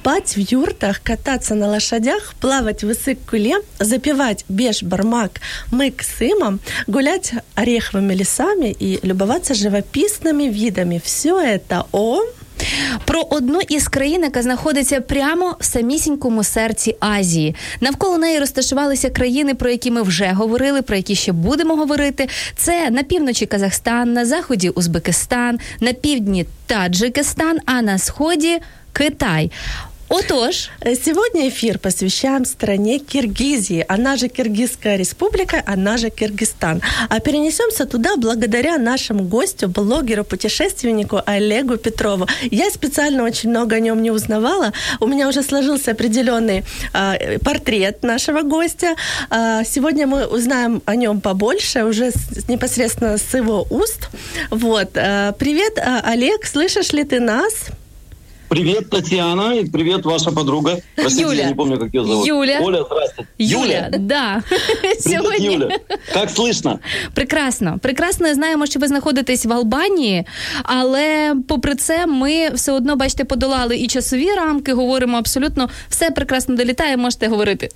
Спать в юртах, кататься на лошадях, плавать в Иссык-Куле, запивать беш-бармак мык сымом, гулять ореховыми лесами и любоваться живописными видами. Все это о... Про одну із країн, яка знаходиться прямо в самісінькому серці Азії. Навколо неї розташувалися країни, про які ми вже говорили, про які ще будемо говорити. Це на півночі Казахстан, на заході Узбекистан, на півдні Таджикистан, а на сході Китай. Отож, Сегодня эфир посвящаем стране Киргизии, она же Киргизская республика, она же Киргизстан. А перенесемся туда благодаря нашему гостю, блогеру, путешественнику Олегу Петрову. Я специально очень много о нем не узнавала. У меня уже сложился определенный а, портрет нашего гостя. А, сегодня мы узнаем о нем побольше, уже с- непосредственно с его уст. Вот. А, привет, Олег, слышишь ли ты нас? Привет, Татьяна, и привет, ваша подруга. Простите, Юля. я не помню, как ее зовут. Юля. Оля, здравствуйте. Юля, да. Привет, сьогодні Юля. Как слышно? Прекрасно, прекрасно знаємо, що ви знаходитесь в Албанії, але попри це, ми все одно, бачите, подолали і часові рамки, говоримо абсолютно все прекрасно долітає, можете говорити.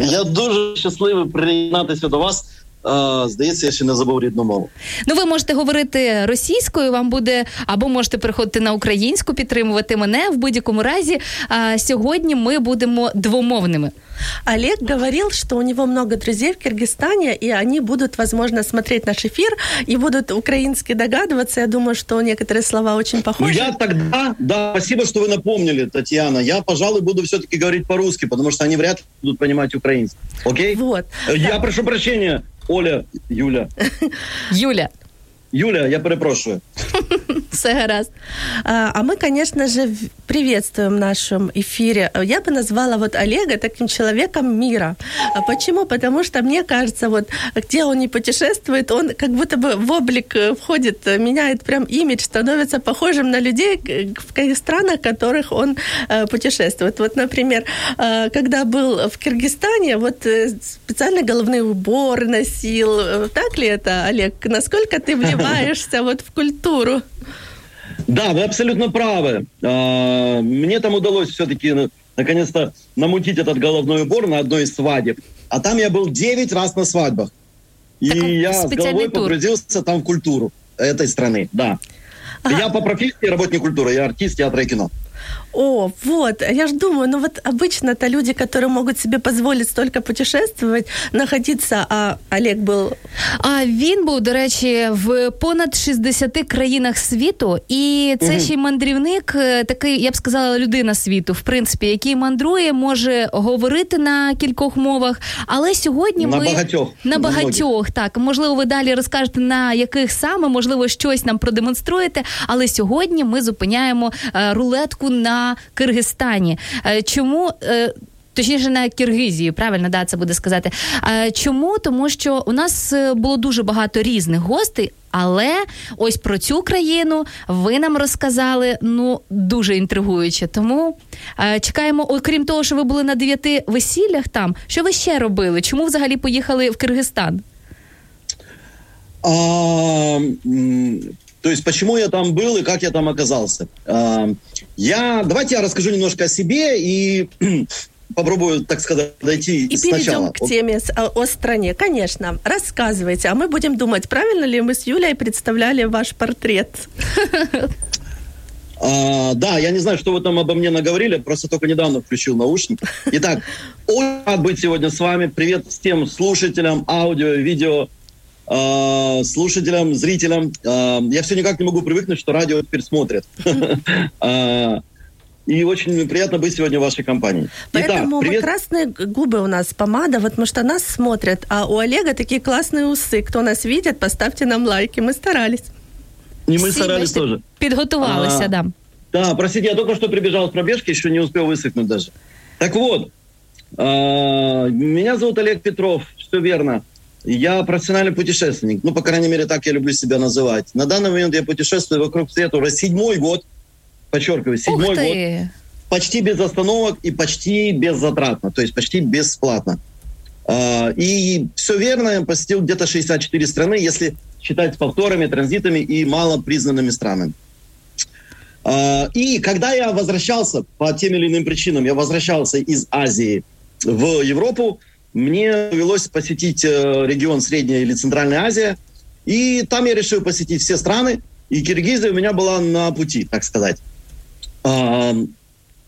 Я дуже щасливий приєднатися до вас. А, здається, я ще не забув рідну мову. Ну, ви можете говорити російською, вам буде або можете переходити на українську, підтримувати мене в будь-якому разі. А сьогодні ми будемо двомовними. Олег говорил, что у него много друзей в Киргизстане, и они будут, возможно, смотреть наш эфир и будут украински догадываться. Я думаю, что некоторые слова очень Ну, похожи. я тогда, да, спасибо, что вы напомнили, Татьяна. Я, пожалуй, буду все-таки говорить по-русски, потому что они вряд ли будут понимать украинский. Окей? Вот. Э, Я прошу прощения, Оля, Юля. Юля, Юля, я перепрошую. все гаразд. А а мы, конечно же, приветствуем в нашем эфире. Я бы назвала вот Олега таким человеком мира. А почему? Потому что мне кажется, вот где он не путешествует, он как будто бы в облик э, входит, э, меняет прям имидж, становится похожим на людей в странах, в которых он э, путешествует. Вот, например, э, когда был в Киргизстане, вот специально головные уборы носил. Так ли это, Олег? Насколько ты вливаешься вот в культуру? Да, вы абсолютно правы. А, Мне там удалось все-таки наконец-то намутить этот головной убор на одной из свадеб. А там я был 9 раз на свадьбах. И Так, я с головой тур. погрузился там в культуру этой страны, да. Я по профессии работник культуры, я артист театра и кино. О, вот, я ж думаю, ну вот обычно-то люди, которые могут себе позволить столько путешествовать, находиться, а Олег был... А він був, до речі, в понад 60 країнах світу, і це Мгм. ще й мандрівник, е, такий, я б сказала, людина світу, в принципі, який мандрує, може говорити на кількох мовах. Але сьогодні На ми багатьох, на на багатьох, так можливо, ви далі розкажете на яких саме, можливо, щось нам продемонструєте. Але сьогодні ми зупиняємо е, рулетку на Киргизстані. Е, чому? е, Точніше, на Киргизії, правильно, да, це буде сказати. Е, Чому? Тому що у нас було дуже багато різних гостей, але ось про цю країну ви нам розказали ну дуже інтригуюче. Тому чекаємо, окрім того, що ви були на дев'яти весіллях там. Що ви ще робили? Чому взагалі поїхали в Киргизстан? А, то есть, почему я там был и как я там оказался? А, я, давайте я расскажу немножко о себе и попробую, так сказать, дойти И сначала. перейдем к теме о, о стране. Конечно, рассказывайте, а мы будем думать, правильно ли мы с Юлей представляли ваш портрет. А, да, я не знаю, что вы там обо мне наговорили, просто только недавно включил наушник. Итак, очень рад быть сегодня с вами. Привет всем слушателям аудио, видео, а, слушателям, зрителям. А, я все никак не могу привыкнуть, что радио теперь смотрят. А, И очень приятно быть сегодня в вашей компании. Поэтому Итак, привет... красные губы у нас помада, вот потому что нас смотрят, а у Олега такие классные усы. Кто нас видит, поставьте нам лайки. Мы старались. И мы старались тоже. Підготувалися, а, да. Да, простите, я только что прибежал с пробежки, еще не успел высохнуть даже. Так вот, а, меня зовут Олег Петров, все верно. Я профессиональный путешественник. Ну, по крайней мере, так я люблю себя называть. На данный момент я путешествую вокруг света уже седьмой год. Подчеркиваю, седьмой год. Почти без остановок и почти беззатратно. То есть почти бесплатно. А, и все верно, я посетил где-то 64 страны, если считать повторами, транзитами и малопризнанными странами. А, и когда я возвращался по тем или иным причинам, я возвращался из Азии в Европу, мне довелось посетить э, регион Средняя или Центральная Азия, и там я решил посетить все страны, и Киргизия у меня была на пути, так сказать. А,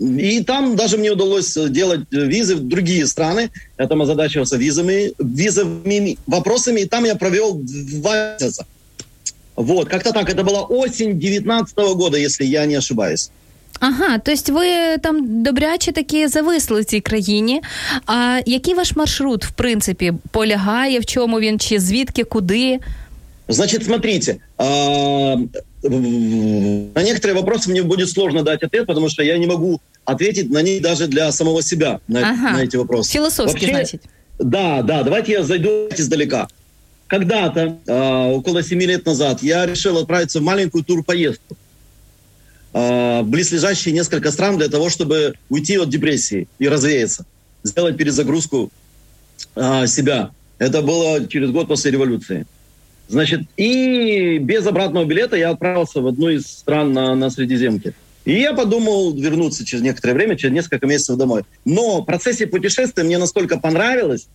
и там даже мне удалось делать визы в другие страны. Я там озадачивался визами, визовыми вопросами, и там я провел два месяца. Вот, как-то так. Это была осень 19 года, если я не ошибаюсь. Ага, тобто ви там добряче таки зависли в цій країні. А який ваш маршрут, в принципі, полягає, в чому він, чи звідки, куди? Значит, смотрите, а, на некоторые вопросы мне будет сложно дать ответ, потому что я не могу ответить на них даже для самого себя, на, ага. на эти вопросы. Философски, Вообще, значит. Да, да, давайте я зайду издалека. Когда-то, э, около семи лет назад, я решил отправиться в маленькую турпоездку э, близлежащие несколько стран для того, чтобы уйти от депрессии и развеяться, сделать перезагрузку э, себя. Это было через год после революции. Значит, и без обратного билета я отправился в одну из стран на, на Средиземке. И я подумал вернуться через некоторое время, через несколько месяцев домой. Но в процессе путешествия мне настолько понравилось,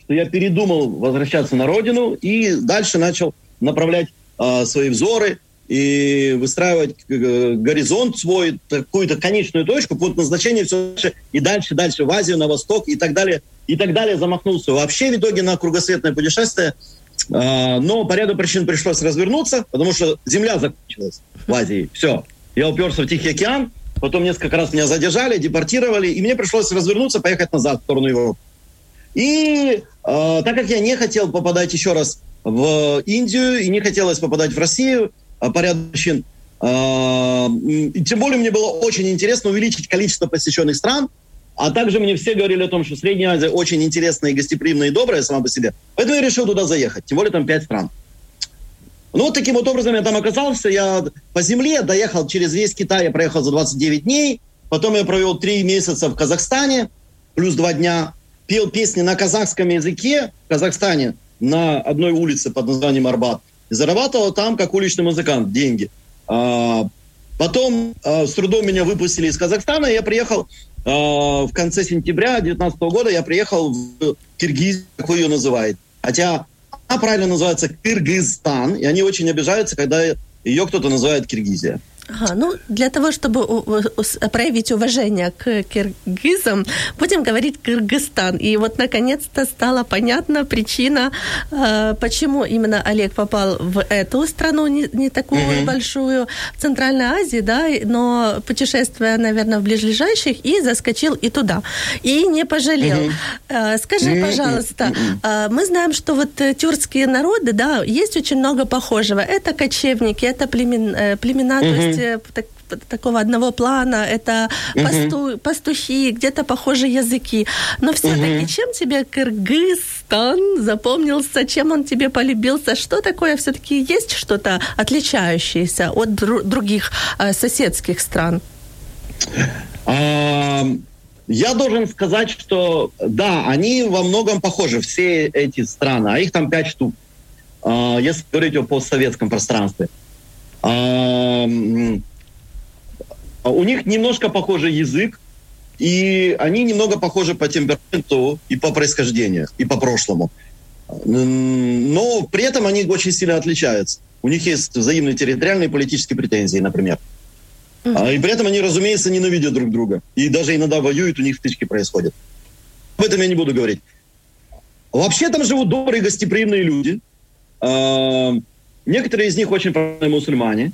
что я передумал возвращаться на родину и дальше начал направлять э, свои взоры и выстраивать э, горизонт свой, какую-то конечную точку, пункт назначения все дальше и дальше, дальше в Азию, на восток и так далее, и так далее замахнулся. Вообще в итоге на кругосветное путешествие, э, но по ряду причин пришлось развернуться, потому что земля закончилась в Азии. Все. Я уперся в Тихий океан, потом несколько раз меня задержали, депортировали, и мне пришлось развернуться, поехать назад в сторону Европы. И э, так как я не хотел попадать еще раз в Индию и не хотелось попадать в Россию по ряду э, тем более мне было очень интересно увеличить количество посещенных стран, а также мне все говорили о том, что Средняя Азия очень интересная и гостеприимная и добрая сама по себе. Поэтому я решил туда заехать. Тем более там пять стран. Ну, вот таким вот образом я там оказался. Я по земле доехал через весь Китай. Я проехал за 29 дней. Потом я провел три месяца в Казахстане, плюс два дня пел песни на казахском языке в Казахстане на одной улице под названием Арбат. Зарабатывал там как уличный музыкант деньги. А, потом а, с трудом меня выпустили из Казахстана, и я приехал а, в конце сентября 2019 года, я приехал в Киргизию, как ее называете. Хотя она правильно называется Кыргызстан, и они очень обижаются, когда ее кто-то называет Киргизия. Ага, ну, для того, чтобы проявить уважение к киргизам, будем говорить Кыргызстан. И вот, наконец-то, стала понятна причина, э, почему именно Олег попал в эту страну, не, не такую mm-hmm. большую, в Центральной Азии, да, но путешествуя, наверное, в ближайших, и заскочил и туда. И не пожалел. Mm-hmm. Скажи, mm-hmm. пожалуйста, mm-hmm. мы знаем, что вот тюркские народы, да, есть очень много похожего. Это кочевники, это племен, племена, mm-hmm. то есть Э, так, такого одного плана, это угу. пасту, пастухи, где-то похожие языки. Но все-таки угу. чем тебе Кыргызстан запомнился, чем он тебе полюбился? Что такое все-таки есть что-то отличающееся от дру- других э, соседских стран? А, я должен сказать, что да, они во многом похожи, все эти страны, а их там пять штук, а, если говорить о постсоветском пространстве. У них немножко похожий язык, и они немного похожи по темпераменту и по происхождению, и по прошлому. Но при этом они очень сильно отличаются. У них есть взаимные территориальные политические претензии, например. Mm-hmm. И при этом они, разумеется, ненавидят друг друга. И даже иногда воюют, у них стычки происходят. Об этом я не буду говорить. Вообще там живут добрые, гостеприимные люди. Некоторые из них очень правильные мусульмане.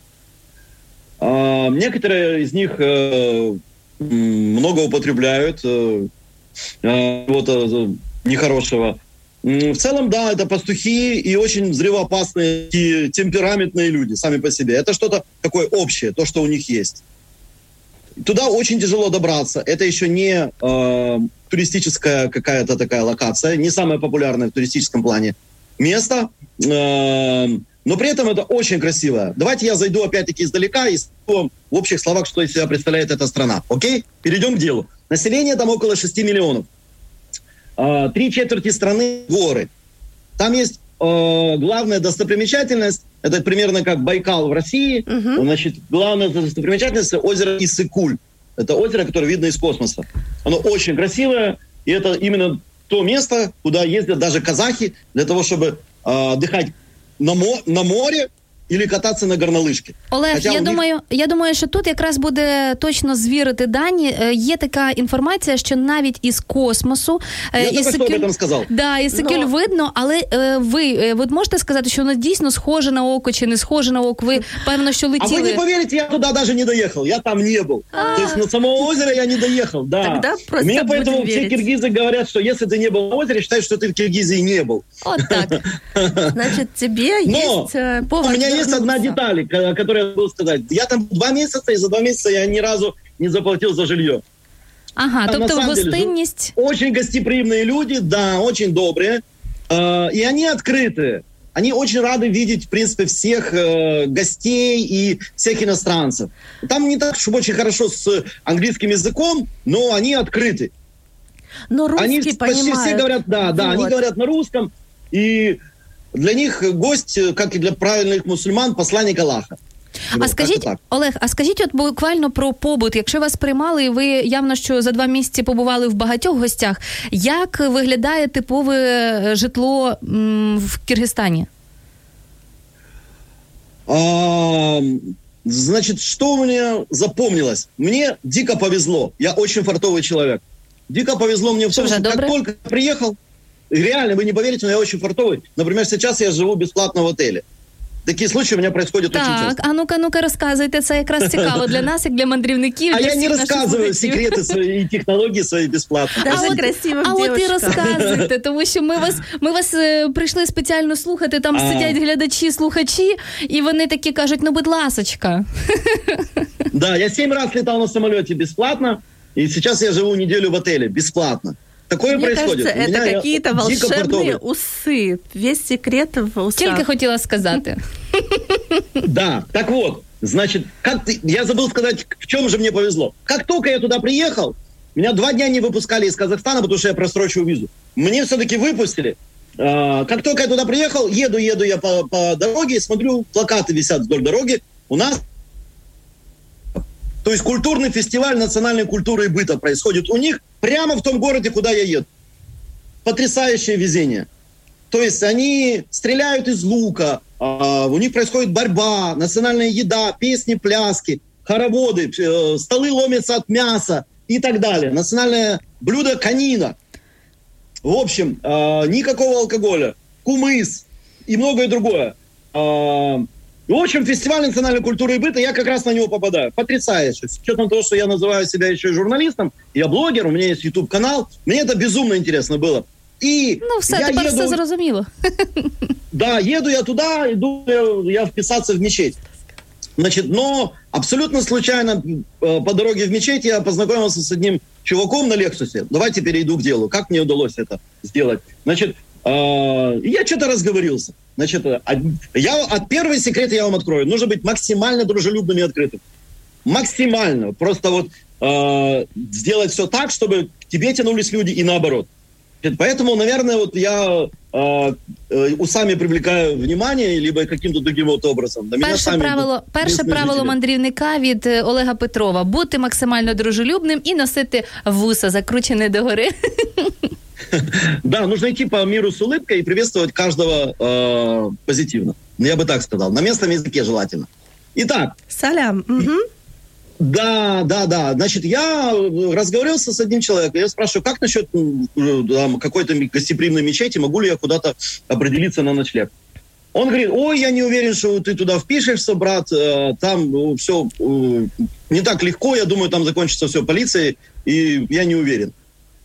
А, некоторые из них э, много употребляют э, э, вот нехорошего. В целом, да, это пастухи и очень взрывоопасные и темпераментные люди сами по себе. Это что-то такое общее, то, что у них есть. Туда очень тяжело добраться. Это еще не э, туристическая какая-то такая локация, не самая популярная в туристическом плане место. Э, но при этом это очень красиво. Давайте я зайду опять-таки издалека и скажу в общих словах, что из себя представляет эта страна. Окей? Перейдем к делу. Население там около 6 миллионов. А, три четверти страны – горы. Там есть э, главная достопримечательность, это примерно как Байкал в России. Угу. Значит, главная достопримечательность – озеро Иссыкуль. Это озеро, которое видно из космоса. Оно очень красивое, и это именно то место, куда ездят даже казахи для того, чтобы э, отдыхать на, мо- на море Ілі кататися на горнолижці. Олег, Хоча я них... думаю, я думаю, що тут якраз буде точно звірити дані. Е, є така інформація, що навіть із космосу е, я Ісикюль... об сказав. Да, Ісикюль Но... видно, але е, ви ви можете сказати, що воно дійсно схоже на око чи не схоже на око? Ви певно, що летіли. А ви не повірите, я туди навіть не доїхав. Я там не був. Тобто на самого озера я не доїхав. Да. Тогда просто Мне поэтому все киргизы говорят, что если ты не был на озере, считай, что ты в Киргизии не был. Вот так. Значит, тебе Но есть повод у меня есть одна деталь которые я могу сказать. Я там два месяца, и за два месяца я ни разу не заплатил за жилье. Ага, там, тобто гостинність. Деле, очень гостеприимные люди, да, очень добрые. Э, и они открытые. Они очень рады видеть, в принципе, всех э, гостей и всех иностранцев. Там не так, чтобы очень хорошо с английским языком, но они открыты. Но русский они понимают. почти все говорят, да, да, вот. они говорят на русском. И для них гость, как и для правильных мусульман, посланник Аллаха. А скажіть, Олег, а скажіть, от буквально про побут. Якщо вас приймали, і ви явно що за два місяці побували в багатьох гостях, як виглядає типове житло м, в Киргизстані? А, значит, что мне запомнилось? Мне дико повезло. Я очень фартовый человек. Дико повезло мне в том, что как только приехал, реально, вы не поверите, но я очень фартовый. Например, сейчас я живу бесплатно в отеле. Такі случаї у мене происходят так, очень часто. а ну-ка, ну-ка, розказуйте. Це якраз цікаво для нас, як для мандрівників. А для я не розказую секрети свої технології свої безплатно. А, от, а от і розказуйте, тому що ми вас ми вас е, прийшли спеціально слухати. Там а. сидять глядачі, слухачі, і вони такі кажуть: ну, будь ласочка. Да, я сім разів літав на самоліті безплатно, і зараз я живу неділю в отелі безплатно. Такое Мне происходит. кажется, это какие-то волшебные усы. Весь секрет в усах. Тільки хотіла сказати. Да, так вот, значит, как ты, я забыл сказать, в чем же мне повезло. Как только я туда приехал, меня два дня не выпускали из Казахстана, потому что я просрочил визу. Мне все-таки выпустили. А, как только я туда приехал, еду, еду я по, по дороге, смотрю, плакаты висят вдоль дороги. У нас то есть культурный фестиваль национальной культуры и быта происходит у них прямо в том городе, куда я еду. Потрясающее везение. То есть они стреляют из лука, э, у них происходит борьба, национальная еда, песни, пляски, хороводы, э, столы ломятся от мяса и так далее. Национальное блюдо канина. В общем, э, никакого алкоголя, кумыс и многое другое. В общем, фестиваль национальной культуры и быта, я как раз на него попадаю. Потрясающе. С учетом того, что я называю себя еще и журналистом, я блогер, у меня есть YouTube-канал, мне это безумно интересно было. И ну, все, я тепер еду... все зрозуміло. Да, еду я туда, иду я вписаться в мечеть. Значит, но абсолютно случайно э, по дороге в мечеть я познакомился с одним чуваком на Лексусе. Давайте перейду к делу. Как мне удалось это сделать? Значит, я что-то разговорился. Значит, э, я, от первый секрет я вам открою. Нужно быть максимально дружелюбным и открытым. Максимально. Просто вот э, сделать все так, чтобы к тебе тянулись люди и наоборот. Поэтому, наверное, вот я э, э, усами привлекаю внимание, либо каким-то другим вот образом. На перше самі правило, перше правило жителі. мандрівника від е, Олега Петрова бути максимально дружелюбним і носити вуса, закручене догори. Да, нужно идти по миру с улыбкой и приветствовать каждого э, позитивно. Ну, я бы так сказал. На местном языке желательно. Итак. Салям. Угу. Да, да, да. Значит, я разговаривался с одним человеком. Я спрашиваю, как насчет там, какой-то гостеприимной мечети? Могу ли я куда-то определиться на ночлег? Он говорит, ой, я не уверен, что ты туда впишешься, брат, э, там все э, не так легко, я думаю, там закончится все полицией, и я не уверен.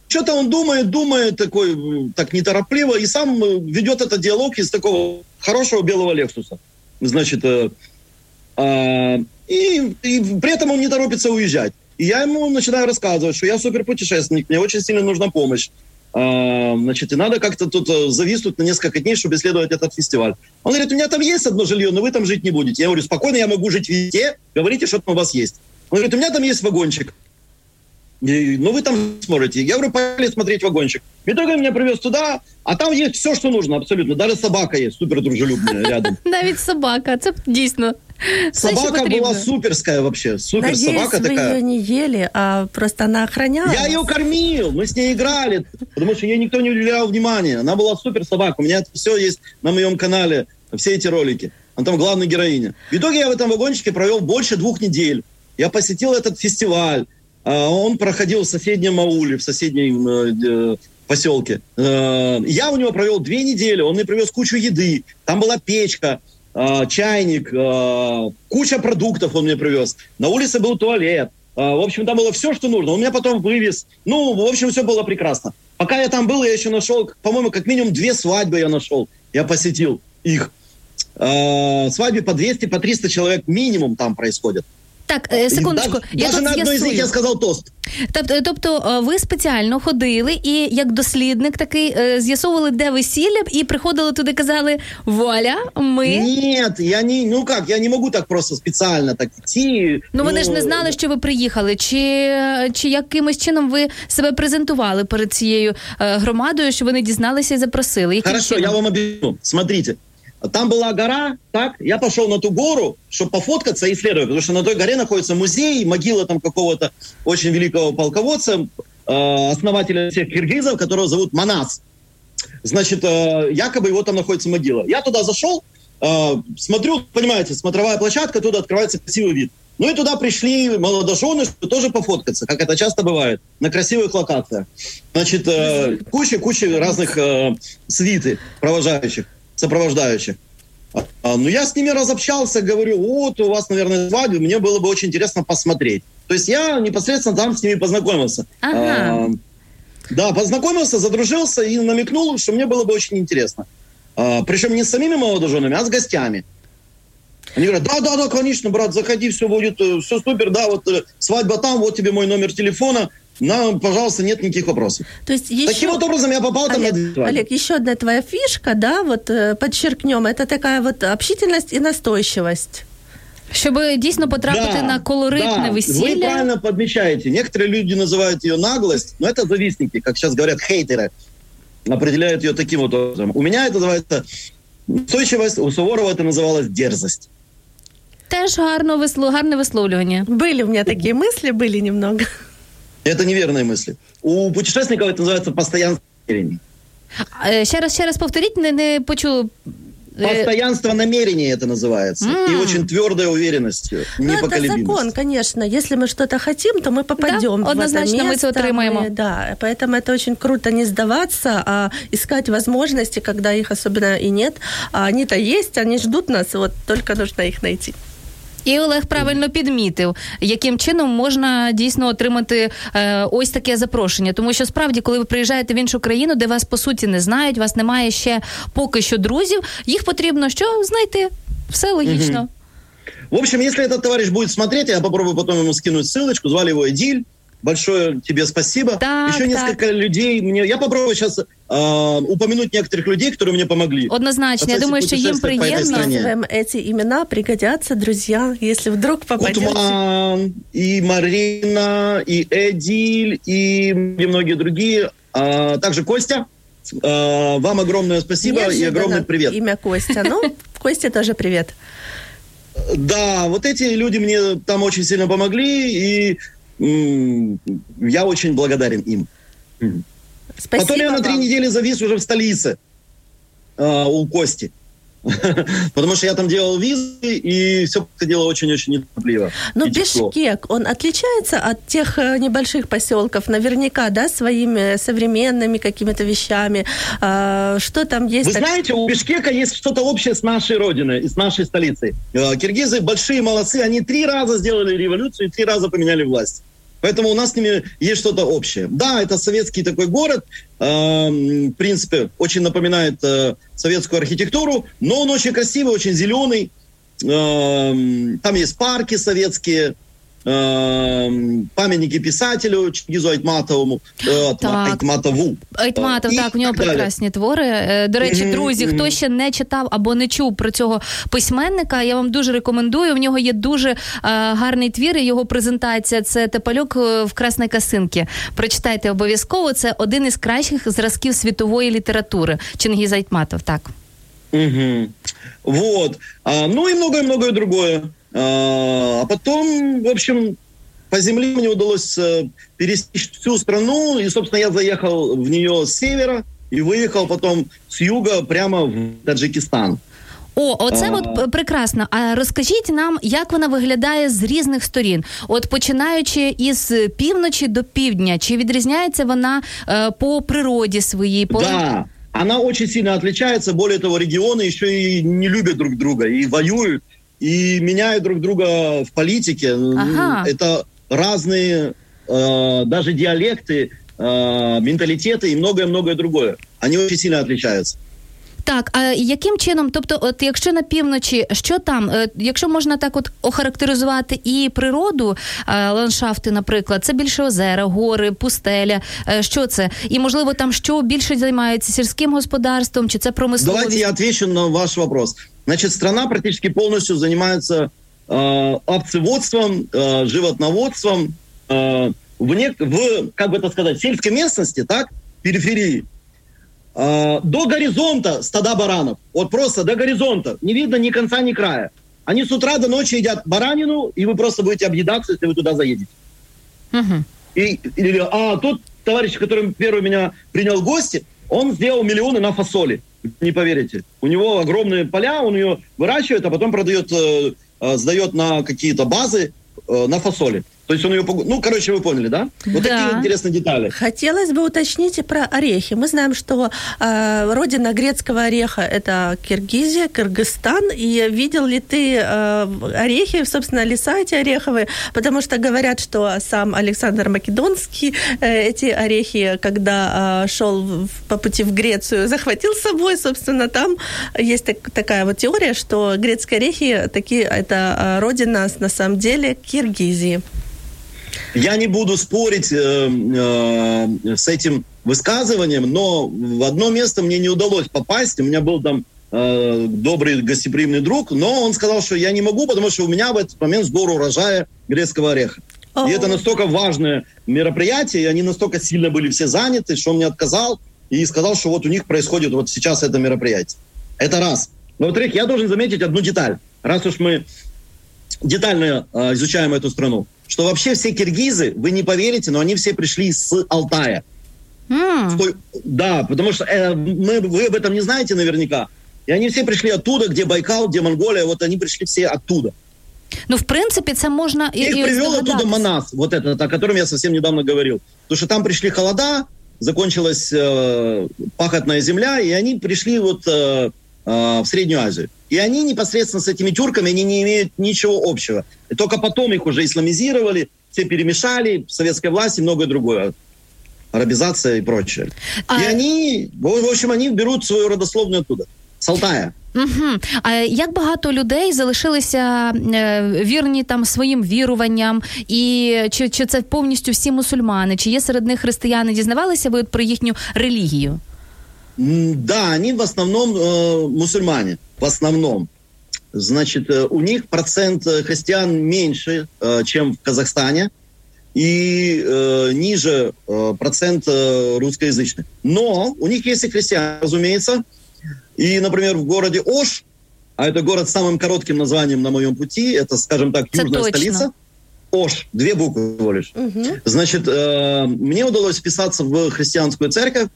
Что-то он думает, думает такой, э, так неторопливо, и сам ведет этот диалог из такого хорошего белого Лексуса. Значит, э, э, и, и при этом он не торопится уезжать. И я ему начинаю рассказывать, что я суперпутешественник, мне очень сильно нужна помощь. А, значит, и надо как-то тут э, зависнуть на несколько дней, чтобы исследовать этот фестиваль. Он говорит, у меня там есть одно жилье, но вы там жить не будете. Я говорю, спокойно, я могу жить везде, говорите, что там у вас есть. Он говорит, у меня там есть вагончик. И, ну, вы там сможете. Я говорю, поехали смотреть вагончик. В итоге меня привез туда, а там есть все, что нужно, абсолютно. Даже собака есть, супер дружелюбная рядом. Навіть собака, це дійсно. Собака была суперская вообще, супер Надеюсь, собака вы такая. ее не ели, а просто она охраняла. Я ее кормил, мы с ней играли, потому что ей никто не уделял внимания. Она была супер собака. У меня это все есть на моем канале, все эти ролики. Она там главная героиня. В итоге я в этом вагончике провел больше двух недель. Я посетил этот фестиваль. А, Он проходил в соседнем ауле, в соседнем э, поселке. Э, Я у него провел две недели. Он мне привез кучу еды. Там была печка, э, чайник, куча продуктов он мне привез. На улице был туалет. В общем, там было все, что нужно. Он меня потом вывез. Ну, в общем, все было прекрасно. Пока я там был, я еще нашел, по-моему, как минимум две свадьбы я нашел. Я посетил их. Свадьбы по 200, по 300 человек минимум там происходят. Так, е, секундочку, Даже, я даже тут на одной из я сказал тост. Тобто, тобто е, ви спеціально ходили і як дослідник такий е, з'ясовували, де весілля, і приходили туди, казали: Вуаля, ми. Нет, я не, ну как, я не могу так просто специально так идти. Ну вони ж не знали, що ви приїхали. Чи, чи якимось чином ви себе презентували перед цією е, громадою, що вони дізналися і запросили? Яким Хорошо, чином? я вам объясню. Смотрите, там была гора, так, я пошел на ту гору, чтобы пофоткаться и исследовать, потому что на той горе находится музей, могила там какого-то очень великого полководца, э, основателя всех киргизов, которого зовут Манас. Значит, э, якобы его там находится могила. Я туда зашел, э, смотрю, понимаете, смотровая площадка, туда открывается красивый вид. Ну и туда пришли молодожены, чтобы тоже пофоткаться, как это часто бывает, на красивых локациях. Значит, э, куча-куча разных э, свиты провожающих, сопровождающих. А, а, Ну, я с ними разобщался, говорю, вот у вас, наверное, свадьба, мне было бы очень интересно посмотреть. То есть я непосредственно там с ними познакомился. Ага. А, Да, познакомился, задружился и намекнул, что мне было бы очень интересно. А, Причем не с самими молодоженами, а с гостями. Они говорят, да, да, да, конечно, брат, заходи, все будет, все супер, да, вот э, свадьба там, вот тебе мой номер телефона, на, пожалуйста, нет никаких вопросов. То есть еще... Таким вот образом я попал там на две Олег. Олег, еще одна твоя фишка, да, вот э, подчеркнем, это такая вот общительность и настойчивость. Щоб дійсно потрапити на колоритне да, Вы весілля. правильно подмечаете. Некоторые люди называют ее наглость, но это завистники, как сейчас говорят, хейтеры. Определяют ее таким вот образом. У меня это называется настойчивость, у Суворова это называлось дерзость. Теж гарно висло, гарне висловлювання. Были у меня такие мысли, были немного. Это неверные мысли. У путешественников это называется постоянство намерений. Е, Ще раз, ще раз повторіть, не, не почула. Е, Постоянство намерений это называется. И М. очень твердая уверенность, Ну, это закон, конечно. Если мы что-то хотим, то мы попадем Да, в однозначно это мы место. это отримаємо. мы- Да, поэтому это очень круто не сдаваться, а искать возможности, когда их особенно и нет. А они-то есть, они ждут нас, вот только нужно их найти. І Олег правильно підмітив, яким чином можна дійсно отримати е, ось таке запрошення. Тому що справді, коли ви приїжджаєте в іншу країну, де вас по суті не знають, вас немає ще поки що друзів, їх потрібно що знайти. Все логічно. В общем, если этот товарищ будет смотреть, я попробую потом ему скинуть ссылочку. Звали его Эдиль. Большое тебе спасибо. Так, Еще так. несколько людей. Мне... Я попробую сейчас упомянуть некоторых людей, которые мне помогли. Однозначно, я думаю, приємно. стране. Называем эти имена, пригодятся, друзья, если вдруг попадете. Кутман, и Марина, и Эдиль, и многие другие. А, также Костя. А, вам огромное спасибо и Неожиданно огромный привет. Имя Костя. Ну, Косте тоже привет. Да, вот эти люди мне там очень сильно помогли, и я очень благодарен им. Спасибо Потом я на три недели завис уже в столице а, у Кости. Потому что я там делал визы, и все проходило очень-очень неторопливо. Но тепло. Бишкек, он отличается от тех э, небольших поселков наверняка, да, своими современными какими-то вещами. А, Что там есть? Вы так- знаете, у Бишкека есть что-то общее с нашей родиной и с нашей столицей. Э, Киргизы большие молодцы, они три раза сделали революцию и три раза поменяли власть. Поэтому у нас с ними есть что-то общее. Да, это советский такой город, эм, в принципе, очень напоминает э, советскую архитектуру, но он очень красивый, очень зеленый. Эм, там есть парки советские, памятники писателю Чингизу Айтматовому, э, Так. Айтматову. Айтматов, І так, у нього так далі. прекрасні твори. Е, До речі, друзі, хто ще не читав або не чув про цього письменника, я вам дуже рекомендую. В нього є дуже е, гарний твір. і Його презентація це Тепалюк е, в Красной Касинки. Прочитайте обов'язково. Це один із кращих зразків світової літератури. Чингіз Айтматов. Так. Мгм. Вот. А, ну и многое-многое другое. А, а потом, в общем, по земле мне удалось э, пересечь всю страну, и, собственно, я заехал в нее с севера и выехал потом с юга прямо в Таджикистан. О, оце А. от п- прекрасно. А розкажіть нам, як вона виглядає з різних сторін, от починаючи із півночі до півдня, чи відрізняється вона е, по природі своїй? По Да, она очень сильно отличается. Более того, регионы еще и не любят друг друга, и воюют, и меняют друг друга в политике. Ага. Это разные э, даже диалекты, э, менталитеты и многое-многое другое. Они очень сильно отличаются. Так, а яким чином, тобто, от якщо на півночі, що там, Е, якщо можна так от охарактеризувати і природу, е, ландшафти, наприклад, це більше озера, гори, пустеля. Е, Що це? І можливо, там що більше займаються сільським господарством, чи це промисловість? Давайте я отвечу на ваш вопрос. Значит, страна практически полностью занимается э, овцеводством, э, животноводством э, в, нек- в, как бы это сказать, сельской местности, так, периферии. Э, до горизонта стада баранов. Вот просто до горизонта. Не видно ни конца, ни края. Они с утра до ночи едят баранину, и вы просто будете объедаться, если вы туда заедете. Угу. И, или, а тот товарищ, который первый меня принял в гости, он сделал миллионы на фасоли. Не поверите. У него огромные поля, он ее выращивает, а потом продает, э, э, сдает на какие-то базы э, на фасоли. То есть он ее... погу- Ну, короче, вы поняли, да? Вот Да. такие интересные детали. Хотелось бы уточнить про орехи. Мы знаем, что э, родина грецкого ореха – это Киргизия, Кыргызстан. И видел ли ты э, орехи, собственно, леса эти ореховые? Потому что говорят, что сам Александр Македонский э, эти орехи, когда э, шел в- по пути в Грецию, захватил с собой. Собственно, там есть так- такая вот теория, что грецкие орехи такие, это э, родина на самом деле Киргизии. Я не буду спорить э, э, с этим высказыванием, но в одно место мне не удалось попасть. У меня был там э, добрый гостеприимный друг, но он сказал, что я не могу, потому что у меня в этот момент сбор урожая грецкого ореха. И это настолько важное мероприятие, и они настолько сильно были все заняты, что он мне отказал и сказал, что вот у них происходит вот сейчас это мероприятие. Это раз. Во-вторых, я должен заметить одну деталь. Раз уж мы детально э, изучаем эту страну, что вообще все киргизы, вы не поверите, но они все пришли с Алтая. М, Ой, Да, потому что э, мы, вы об этом не знаете наверняка. И они все пришли оттуда, где Байкал, где Монголия, вот они пришли все оттуда. Ну, в принципі, це можна і, Их і привел оттуда здогадатись. Манас, вот этот, о котором я совсем недавно говорил. Потому что там пришли холода, закончилась э, пахотная земля, и они пришли вот э, э, в Среднюю Азию. И они непосредственно с этими тюрками, они не имеют ничего общего. И только потом их уже исламизировали, все перемешали, советская власть и многое другое. Арабизация и прочее. А- И они, в в общем, они берут свою родословную оттуда, с Алтая. Угу. А як багато людей залишилися е, вірні там своїм віруванням, і чи, чи це повністю всі мусульмани? Чи є серед них християни? Дізнавалися ви от про їхню релігію? Да, они в основном э, мусульмане. В основном. Значит, э, у них процент э, христиан меньше, э, чем в Казахстане, и э, ниже э, процент э, русскоязычных. Но у них есть и христиане, разумеется. И, например, в городе Ош, а это город с самым коротким названием на моем пути, это, скажем так, Это южная точно. столица. Ош, две буквы всего лишь. Мгм. Значит, э, мне удалось вписаться в христианскую церковь,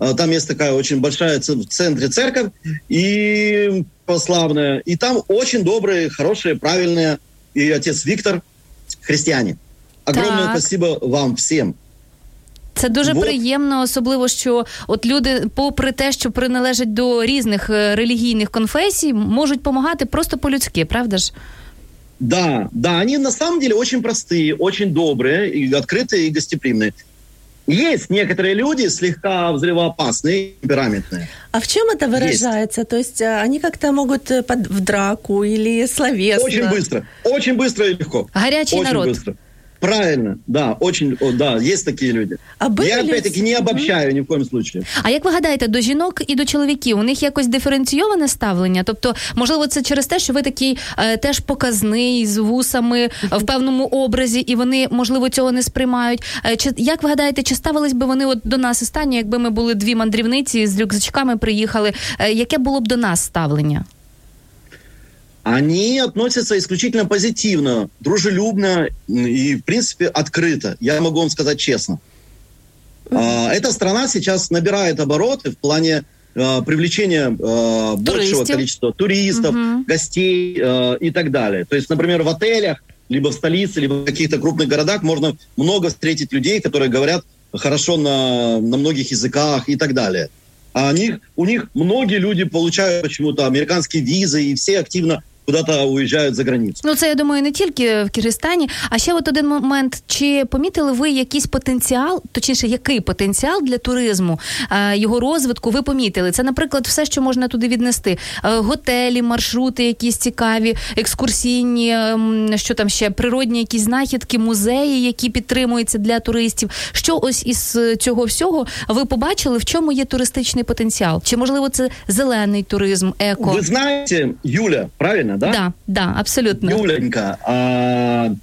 там есть такая очень большая в центре церковь, и православная. И там очень добрые, хорошие, правильные, и отец Виктор, христиане. Огромное так. спасибо вам всем. Це дуже вот. приємно, особливо що от люди, попри те, що приналежать до різних релігійних конфесій, можуть допомагати просто по-людськи, правда ж? Да, да, они на самом деле очень простые, очень добрые, и открытые, и гостеприимные. Есть некоторые люди слегка взрывоопасные, темпераментные. А в чем это выражается? Есть. То есть э, они как-то могут э, под, в драку или словесно? Очень быстро, очень быстро и легко. Горячий очень народ. Быстро. Правильно, да, очень, о, да, есть такие люди. А Я опять-таки не обобщаю ні в коем случае. А як ви гадаєте, до жінок і до чоловіків у них якось диференційоване ставлення? Тобто, можливо, це через те, що ви такий е, теж показний з вусами в певному образі, і вони можливо цього не сприймають. Е, чи як ви гадаєте, чи ставились би вони от до нас останні, якби ми були дві мандрівниці з рюкзачками приїхали? Е, яке було б до нас ставлення? Они относятся исключительно позитивно, дружелюбно и, в принципе, открыто. Я могу вам сказать честно. Mm-hmm. Эта страна сейчас набирает обороты в плане э, привлечения э, большего количества туристов, mm-hmm. гостей э, и так далее. То есть, например, в отелях, либо в столице, либо в каких-то крупных городах можно много встретить людей, которые говорят хорошо на, на многих языках и так далее. А у них, у них многие люди получают почему-то американские визы, и все активно куди-то уїжджають за границю. Ну це я думаю не тільки в Киргизстані, а ще от один момент. Чи помітили ви якийсь потенціал, точніше, який потенціал для туризму е, його розвитку? Ви помітили? Це, наприклад, все, що можна туди віднести: е, готелі, маршрути, якісь цікаві, екскурсійні, ем, що там ще природні, якісь знахідки, музеї, які підтримуються для туристів. Що ось із цього всього ви побачили, в чому є туристичний потенціал? Чи можливо це зелений туризм, еко? Ви знаєте, Юля, правильно? Да? Да, да, абсолютно. Юленька, а,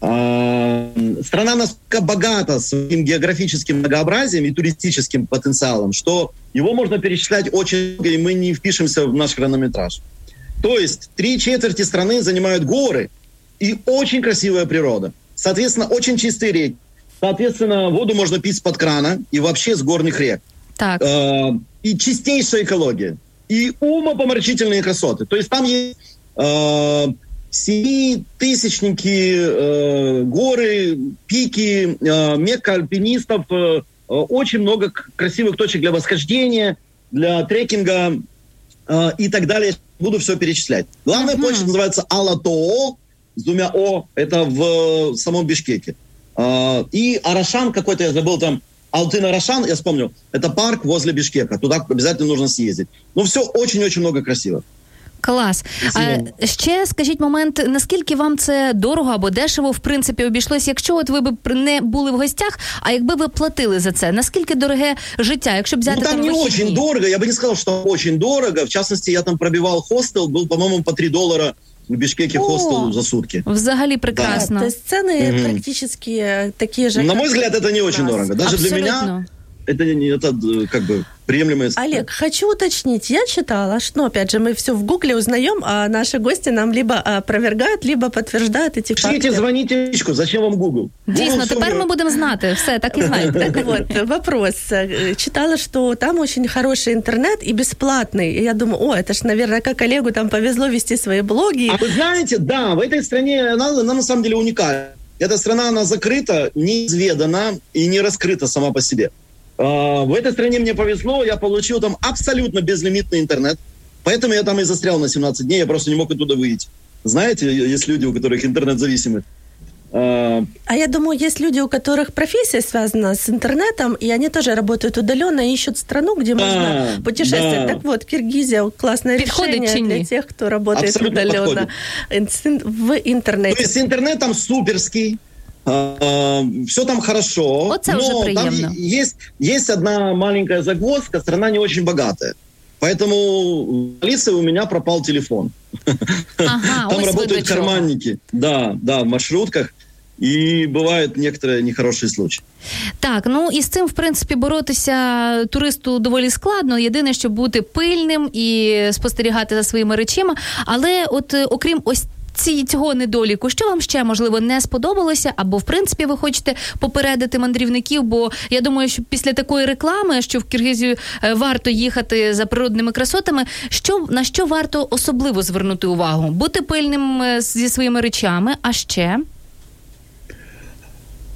а, страна настолько богата своим географическим многообразием и туристическим потенциалом, что его можно перечислять очень много, и мы не впишемся в наш хронометраж. То есть три четверти страны занимают горы и очень красивая природа. Соответственно, очень чистые реки. Соответственно, воду можно пить с-под крана и вообще с горных рек. Так. Э, и чистейшая экология. И умопомрачительные красоты. То есть там есть семитысячники, э, горы, пики, э, мекка альпинистов, э, очень много красивых точек для восхождения, для трекинга э, и так далее. Буду все перечислять. Главная uh-huh. площадь называется Алатоо с двумя О. Это в самом Бишкеке. Э, и Арашан какой-то, я забыл там, Алтын Арашан, я вспомнил, это парк возле Бишкека. Туда обязательно нужно съездить. Ну, все очень-очень много красиво. Клас. А, Ще скажіть момент, наскільки вам це дорого або дешево в принципі обійшлось, якщо от ви б не були в гостях, а якби ви платили за це? Наскільки дороге життя? Якщо б взяти ну, там, там не вихідні? очень дорого, я бы не сказал, что очень дорого. В частности, я там пробивал хостел, был, по-моему, по 3 доллара в Бишкеке О, хостел за сутки. Взагалі прекрасно. Да, то есть цены угу. практически такие же. На мой взгляд, это не очень дорого. Даже Абсолютно. для меня это, это как бы приемлемая Олег, хочу уточнить. Я читала, что, опять же, мы все в Гугле узнаем, а наши гости нам либо опровергают, либо подтверждают эти Пишите, факты. звоните Личку, зачем вам Google? Дійсно, тепер ми будемо знати. Все, так і знаєте. Так вот, вопрос. Читала, что там очень хороший интернет и бесплатный. И я думаю, о, это ж, наверное, как Олегу там повезло вести свои блоги. А вы знаете, да, в этой стране она, она на самом деле уникальна. Эта страна, она закрыта, неизведана и не раскрыта сама по себе. А, в этой стране мне повезло, я получил там абсолютно безлимитный интернет, поэтому я там и застрял на 17 дней, я просто не мог оттуда выйти. Знаете, есть люди, у которых интернет зависимы. А, а я думаю, есть люди, у которых профессия связана с интернетом, и они тоже работают удаленно и ищут страну, где да, можно путешествовать. Да. Так вот, Киргизия классное Подходит решение для тех, кто работает Абсолютно удаленно подходит. в интернете. То есть интернет там суперский, все там хорошо, Оце но там есть, есть одна маленькая загвоздка, страна не очень богатая. Поэтому в Алисе у меня пропал телефон. Ага, там работают карманники. Да, да, в маршрутках. І бувають некоторі нехороші случаї. Так, ну і з цим, в принципі, боротися туристу доволі складно. Єдине, щоб бути пильним і спостерігати за своїми речима. Але, от окрім ось ці цього недоліку, що вам ще можливо не сподобалося, або в принципі ви хочете попередити мандрівників? Бо я думаю, що після такої реклами, що в Киргизію е, варто їхати за природними красотами, що на що варто особливо звернути увагу? Бути пильним е, зі своїми речами, а ще.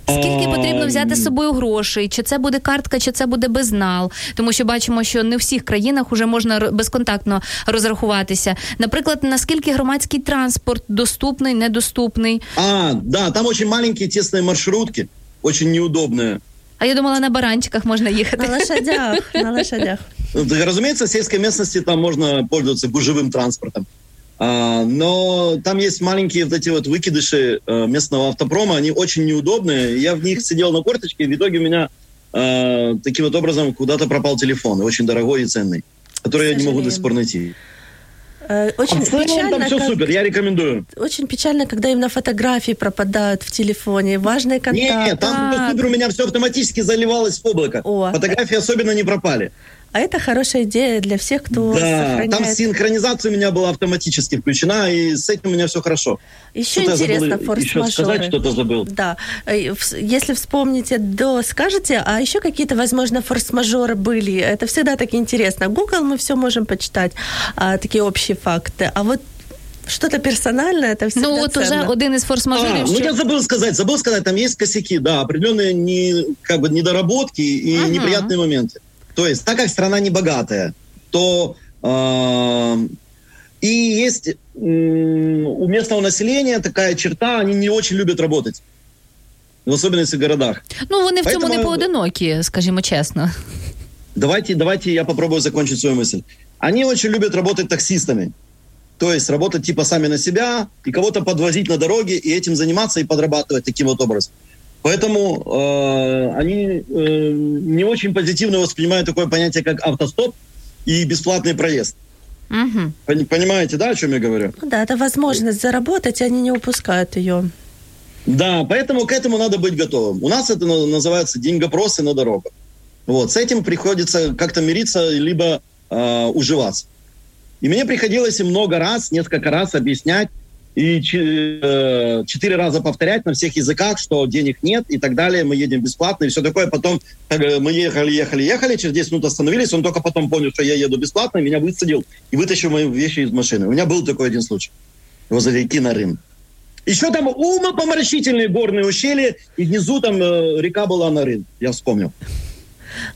Скільки потрібно взяти з собою грошей? Чи це буде картка, чи це буде безнал? Тому що бачимо, що не в всіх країнах вже можна безконтактно розрахуватися. Наприклад, наскільки громадський транспорт доступний, недоступний? А, да, там очень маленькие тесные маршрутки, очень неудобные. А я думала, на баранчиках можна їхати. На лошадях, на лошадях. Разумеется, в сельской местности там можно пользоваться гужевым транспортом. А, но там есть маленькие вот эти вот выкидыши э, местного автопрома, они очень неудобные. Я в них сидел на корточке, и в итоге у меня э, таким вот образом куда-то пропал телефон, очень дорогой и ценный, который я не могу до сих пор найти. Э, очень а печально, там все как... супер, я рекомендую. Очень печально, когда именно фотографии пропадают в телефоне, важные контакты. Нет, там все супер, у меня все автоматически заливалось в облако. О. Фотографии особенно не пропали. А это хорошая идея для всех, кто да, сохраняет... там синхронизация у меня была автоматически включена, и с этим у меня все хорошо. Еще что интересно, форс-мажоры. сказать что-то забыл. Да, э, если вспомните, до скажете, а еще какие-то, возможно, форс-мажоры были. Это всегда так интересно. Google мы все можем почитать, а, такие общие факты. А вот что-то персональное, это всегда Ну, вот ценно. уже один из форс-мажорів. А, ну, я забыл сказать, забыл сказать, там есть косяки, да, определенные не, как бы недоработки и Ага. неприятные моменты. То есть, так как страна не богатая, то э, и есть м, у местного населения такая черта, они не очень любят работать. В особенности в городах. Ну, вони в цьому Поэтому- не поодинокі, скажімо чесно. Давайте, давайте я попробую закончить свою мысль. Они очень любят работать таксистами. То есть работать типа сами на себя и кого-то подвозить на дороге и этим заниматься и подрабатывать таким вот образом. Поэтому э, они э, не очень позитивно воспринимают такое понятие, как автостоп и бесплатный проезд. Угу. Пон- Понимаете, да, о чем я говорю? Ну да, это возможность заработать, и они не упускают ее. Да, поэтому к этому надо быть готовым. У нас это на- называется деньгопросы на дорогах. Вот, с этим приходится как-то мириться, либо э, уживаться. И мне приходилось им много раз, несколько раз объяснять и э, четыре раза повторять на всех языках, что денег нет и так далее, мы едем бесплатно и все такое. Потом э, мы ехали, ехали, ехали, через 10 минут остановились, он только потом понял, что я еду бесплатно, и меня высадил и вытащил мои вещи из машины. У меня был такой один случай возле реки Нарын. Еще там умопомрачительные горные ущелья, и внизу там э, река была Нарын, я вспомнил.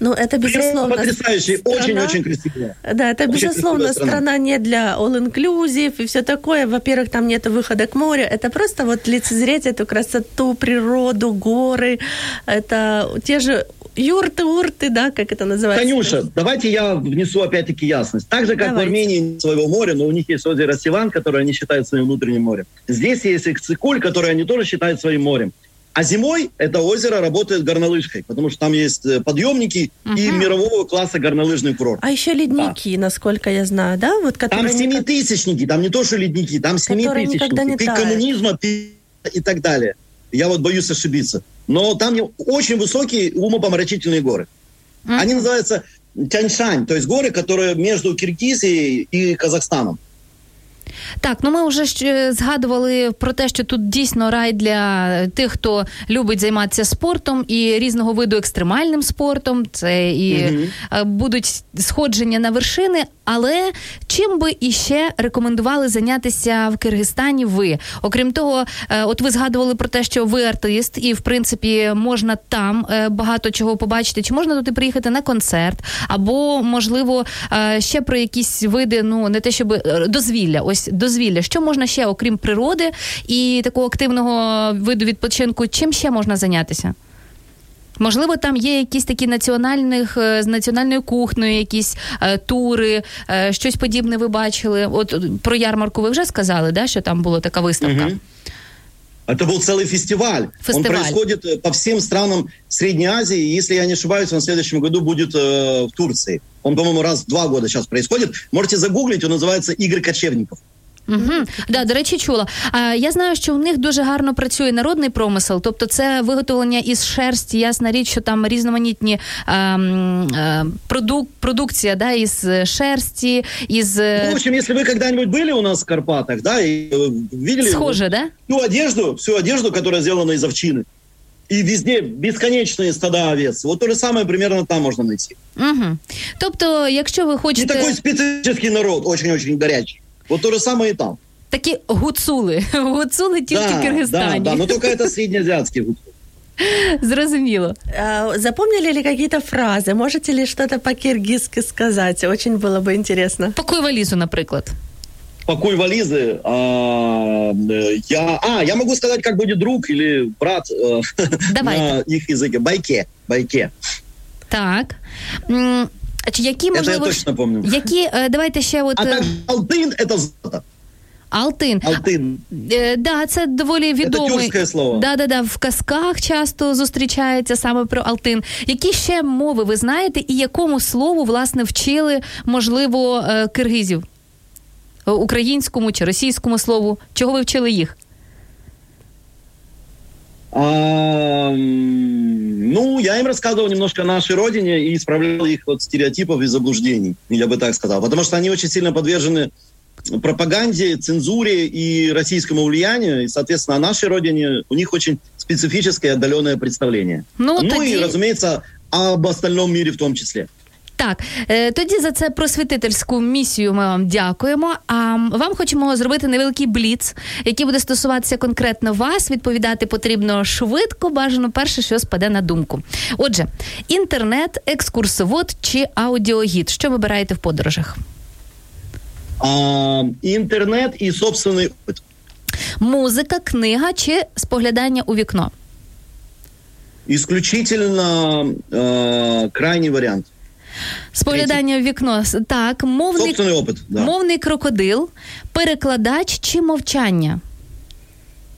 Ну, это безусловно. Потрясающий, страна- очень-очень красиво. Да, это Очень безусловно страна. страна не для all-inclusive и все такое. Во-первых, там нет выхода к морю. Это просто вот лицезреть эту красоту, природу, горы. Это те же юрты, урты, да, как это называется? Танюша, давайте я внесу опять-таки ясность. Так же, как Давайте. в Армении нет своего моря, но у них есть озеро Сиван, которое они считают своим внутренним морем. Здесь есть Икцикуль, который они тоже считают своим морем. А зимой это озеро работает горнолыжкой, потому что там есть э, подъемники и мирового класса горнолыжный курорт. А еще ледники, насколько я знаю, да? Вот Там семитысячники, там не то, что ледники, там семитысячники, пик коммунизма пик и так далее. Я вот боюсь ошибиться. Но там очень высокие умопомрачительные горы. Они называются Тяньшань, то есть горы, которые между Киргизией и Казахстаном. Так, ну ми вже згадували про те, що тут дійсно рай для тих, хто любить займатися спортом і різного виду екстремальним спортом. Це і е, будуть сходження на вершини. Але чим би іще рекомендували зайнятися в Киргизстані ви? Окрім того, е, от ви згадували про те, що ви артист, і в принципі можна там е, багато чого побачити. Чи можна туди приїхати на концерт? Або можливо е, ще про якісь види, ну не те, щоб е, дозвілля, ось дозвілля. Що можна ще, окрім природи і такого активного виду відпочинку, чим ще можна зайнятися? Можливо, там є якісь такі національних е, з національною кухнею, якісь е, тури, е, щось подібне ви бачили. От е, про ярмарку ви вже сказали, да, що там була така виставка. Мгм. Это был целый фестиваль. Фестиваль. Он происходит э, по всем странам Средней Азии. И, Если я не ошибаюсь, он в следующем году будет э, в Турции. Он, по-моему, раз в два года сейчас происходит. Можете загуглить, он называется «Игры кочевников». Угу. Да, до речі, чула. А я знаю, що у них дуже гарно працює народний промисел, тобто це виготовлення із шерсті. Ясна річ, що там різноманітні а, а, продук, продукція да, із шерсті, із Ну, в общем, если вы когда-нибудь были у нас в Карпатах, да, и э, видели схоже, да? всю одежду, всю одежду, которая сделана из овчины, и везде бесконечные стада овец, вот то же самое примерно там можно найти. Угу. Тобто, якщо ви Не хочете такой специфический народ, очень-очень горячий. Вот то же самое и там. такі гуцули, гуцули тільки в да, Киргизстані. да, да, но только это среднеазиатский гуцул. Зрозуміло. А, Запомнили ли какие-то фразы? Можете ли что-то по-киргизски сказать? Очень было бы интересно. Пакуй валізу, наприклад. Пакуй вализы. а, э, я, а, я могу сказать, как будет друг или брат э, Давайте. на их языке. Байке, байке. Так. М, а чи Які, Это я можливо, точно помню. які, е, давайте ще от А е, так алтын – это золото. Алтин. Алтын. Е, Да, це доволі відомий. тюркське слово. Да, да, да. В казках часто зустрічається саме про Алтин. Які ще мови ви знаєте, і якому слову власне вчили, можливо, е, киргизів? Е, Українському чи російському слову? Чого ви вчили їх? А, м, ну, я им рассказывал немножко о нашей родине и исправлял их от стереотипов и заблуждений, я бы так сказал. Потому что они очень сильно подвержены пропаганде, цензуре и российскому влиянию. И, соответственно, о нашей родине у них очень специфическое отдаленное представление. Ну, Ну, тоді... и, разумеется, об остальном мире в том числе. Так, е, тоді за це просвітительську місію ми вам дякуємо. А м, вам хочемо зробити невеликий бліц, який буде стосуватися конкретно вас. Відповідати потрібно швидко, бажано перше, що спаде на думку. Отже, інтернет, екскурсовод чи аудіогід. Що вибираєте в подорожах? А, интернет и собственный опыт. Музика, книга чи споглядання у вікно? Исключительно э, крайний вариант. Споглядання у вікно. С- Так, мовний, Собственный опыт, да. мовний крокодил, перекладач чи мовчання?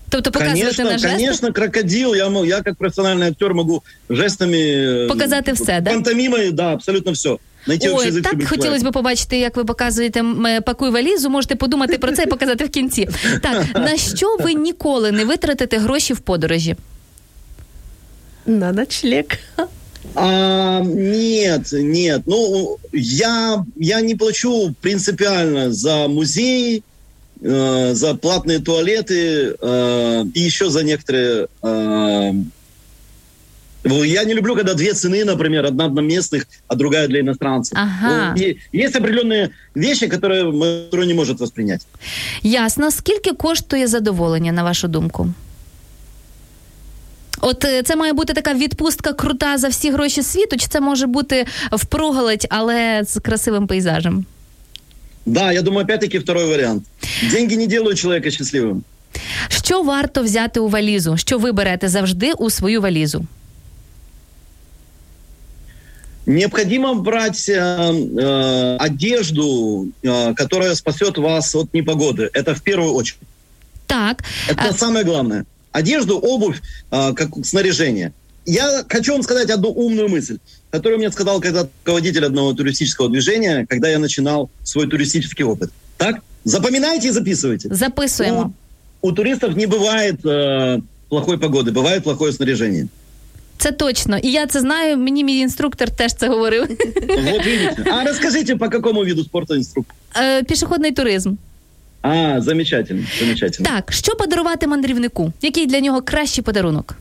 Тобто показувати Конечно, на жестах? конечно, крокодил. Я, мо- я как профессиональный актер могу жестами... э, Показати все, да? Пантомимой, да, абсолютно все. Найти общий Ой, язык с так любым хотілося человеком. б побачити, як ви показуєте м, е, пакуй валізу. Можете подумати про це і показати в кінці. Так, на що ви ніколи не витратите гроші в подорожі? На ночлег. А, нет, нет. Ну, я, я не плачу принципиально за музеи, э, за платные туалеты э, и еще за некоторые... э, я не люблю, когда две цены, например, одна для местных, а другая для иностранцев. Ага. Ну, и есть определенные вещи, которые мы не может воспринять. Ясно. Скільки коштує задоволення, на вашу думку? От е, це має бути така відпустка крута за всі гроші світу, чи це може бути впроголодь, але з красивим пейзажем? Да, я думаю, опять-таки второй вариант. Деньги не делают человека счастливым. Що варто взяти у валізу? Що ви берете завжди у свою валізу? Необходимо брать э, э, одежду, э, которая спасет вас от непогоды. Это в первую очередь. Так, Это А- самое главное. Одежду, обувь, э, как снаряжение. Я хочу вам сказать одну умную мысль, которую мне сказал когда-то руководитель одного туристического движения, когда я начинал свой туристический опыт. Так? Запоминайте и записывайте. записуємо. У, у туристов не бывает э, плохой погоды, бывает плохое снаряжение. Це точно. І я це знаю. Мені мій інструктор теж це говорив. Вот видите. А расскажите, по какому виду спорта инструктор? Е, Пішохідний туризм. А, замечательно, замечательно. Так, що подарувати мандрівнику? Який для нього кращий подарунок?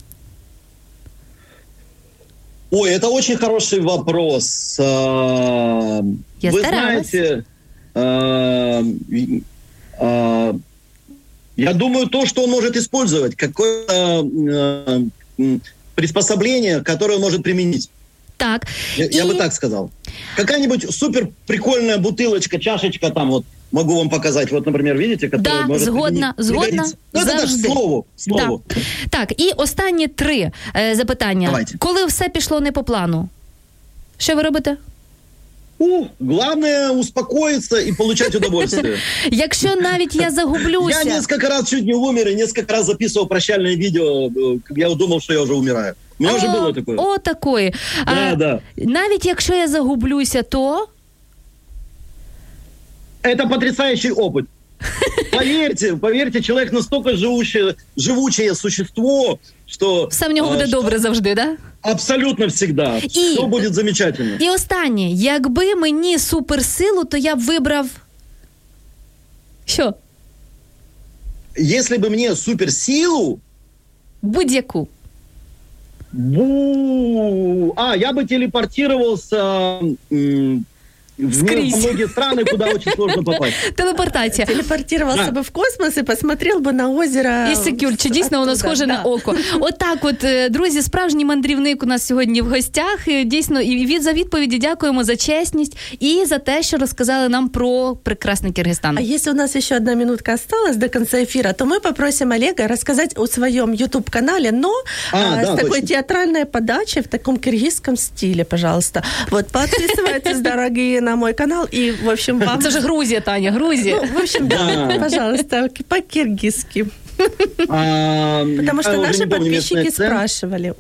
Ой, это очень хороший вопрос. А, Я Вы старалась. знаете, и- а, я думаю, то, что он может использовать, какое-то а, м, приспособление, которое он может применить. Так. Я, я І- бы так сказал. Какая-нибудь супер прикольная бутылочка, чашечка там вот. Могу вам показать. Вот, например, видите, которая Да, может згодна, применить- згодна, пригодится. Ну, это так, завжди. слову, слову. Так. так, і останні три е, запитання. Давайте. Коли все пішло не по плану, що ви робите? У, главное успокоиться и получать удовольствие. Якщо навіть я Я загублюся, несколько раз чуть не умер и несколько раз записывал прощальное видео. э, Я думал, что я уже умираю. У меня уже О, было такое. О, такої. Да, да. Навіть якщо я загублюся, то Это потрясающий опыт. Поверьте, поверьте, человек настолько живучее, живучее существо, что... Все в нього а, буде что добре завжди, да? Абсолютно всегда. И- Все будет замечательно. І останнє, якби мені суперсилу, то я б вибрав. Що? Если бы мне суперсилу, Будь-яку. бу... а, я бы телепортировался м, в мир- Скрізь. во многие страны, куда очень сложно попасть. Телепортація. Телепортировался Да. бы в космос и посмотрел бы на озеро. І секюр, чи дійсно воно оттуда, схоже да. на око? Отак, от, е, друзі, справжній мандрівник у нас сьогодні в гостях. І, Дійсно, і від за відповіді дякуємо за чесність і за те, що розказали нам про прекрасний Киргизстан. А если у нас еще одна минутка осталась до конца эфира, то мы попросим Олега рассказать о своем YouTube-канале, но А, а, да, с такой точно. театральной подачей в таком киргизском стиле, пожалуйста. Вот, подписывайтесь, дорогие, на мой канал. И, в общем, вам... Це ж Грузія, Таня, Грузія. Ну, в общем, да, пожалуйста, по-киргизски. А, Потому что наши подписчики спрашивали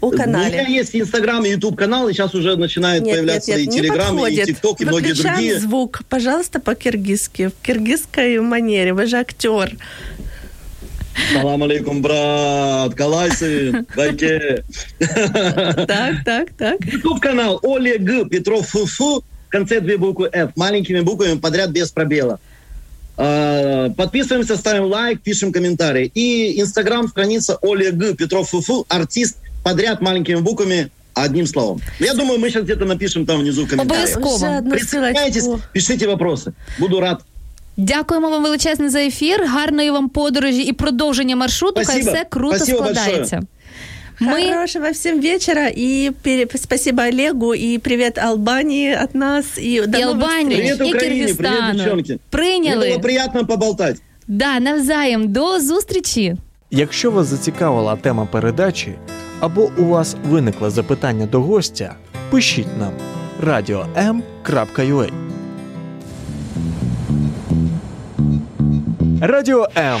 о У меня канале. есть Инстаграм и Ютуб канал, и сейчас уже начинает появляться и не Телеграм, и. ТикТок, и многие другие. звук, пожалуйста, по-киргизски, в киргизской манере. Вы же актер. Салам алейкум, брат, калайсы, дайке. Так, так, так. Ютуб канал Олег Петров ФФ, в конце две буквы F, маленькими буквами подряд без пробела. А, Подписываемся, ставим лайк, пишем комментарии. И Инстаграм, страница Олег Петров ФФ, артист, подряд маленькими буквами, одним словом. Я думаю, мы сейчас где-то напишем там внизу в комментариях. Обовязково. Уже одну Присоединяйтесь, ссылочку. пишите вопросы. Буду рад. Дякуємо вам величезне за ефір. Гарної вам подорожі і продовження маршруту. Хай Спасибо. все круто Спасибо складається. Ми Хорошего всем вечера и пере- спасибо Олегу и привет Албании от нас и до і новых Албанії, Привет, Україні, привет, Киргизстану девчонки. Мне прийняли. было приятно поболтать. Да, навзаєм. До зустрічі. Якщо вас зацікавила тема передачі або у вас виникло запитання до гостя, пишіть нам radio.m.ua Радіо М.